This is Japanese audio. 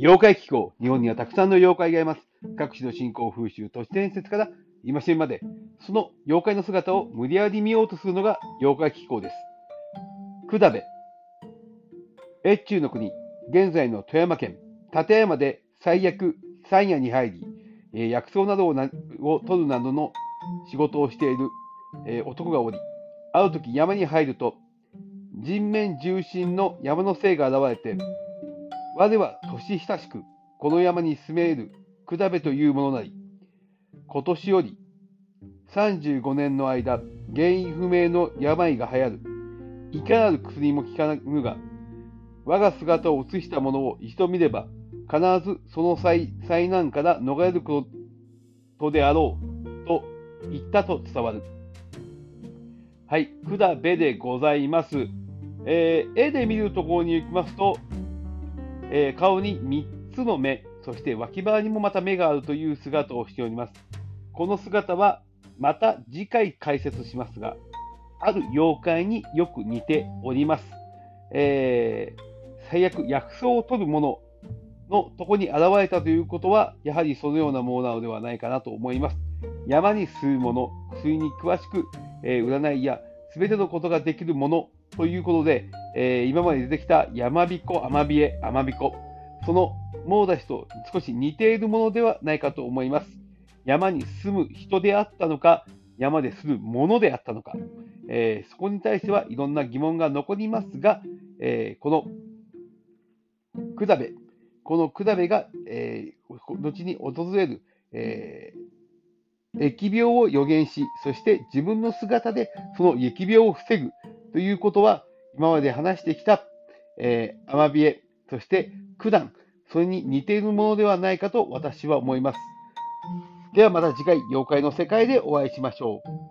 妖怪気候。日本にはたくさんの妖怪がいます。各地の信仰風習、都市伝説から今しまで、その妖怪の姿を無理やり見ようとするのが妖怪気候です。くだべ。越中の国、現在の富山県、立山で最悪山野に入り、えー、薬草などをなを取るなどの仕事をしている、えー、男がおり、ある時山に入ると、人面重心の山の精が現れて、我は年親しく、この山に住めるくだべというものなり、今年より35年の間、原因不明の病が流行る。いかなる薬も効かぬが、我が姿を映したものを一度見れば、必ずその災災難から逃れることであろうと言ったと伝わる。はい、くだべでございます。えー、絵で見るところに行きますと、えー、顔に3つの目、そして脇腹にもまた目があるという姿をしております。この姿はまた次回解説しますが、ある妖怪によく似ております。えー、最悪薬草を取るもののとこに現れたということは、やはりそのようなものなのではないかなと思います。山に吸うもの、薬に詳しく、えー、占いや全てのことができるものということで、えー、今まで出てきた山彦、アマビエ、アマビコ、そのモーダシと少し似ているものではないかと思います。山に住む人であったのか、山で住むものであったのか、えー、そこに対してはいろんな疑問が残りますが、えー、このくだべ、このくだべが、えー、後に訪れる、え疫病を予言し、そして自分の姿でその疫病を防ぐということは、今まで話してきた、えー、アマビエ、そして九段、それに似ているものではないかと私は思います。ではまた次回、妖怪の世界でお会いしましょう。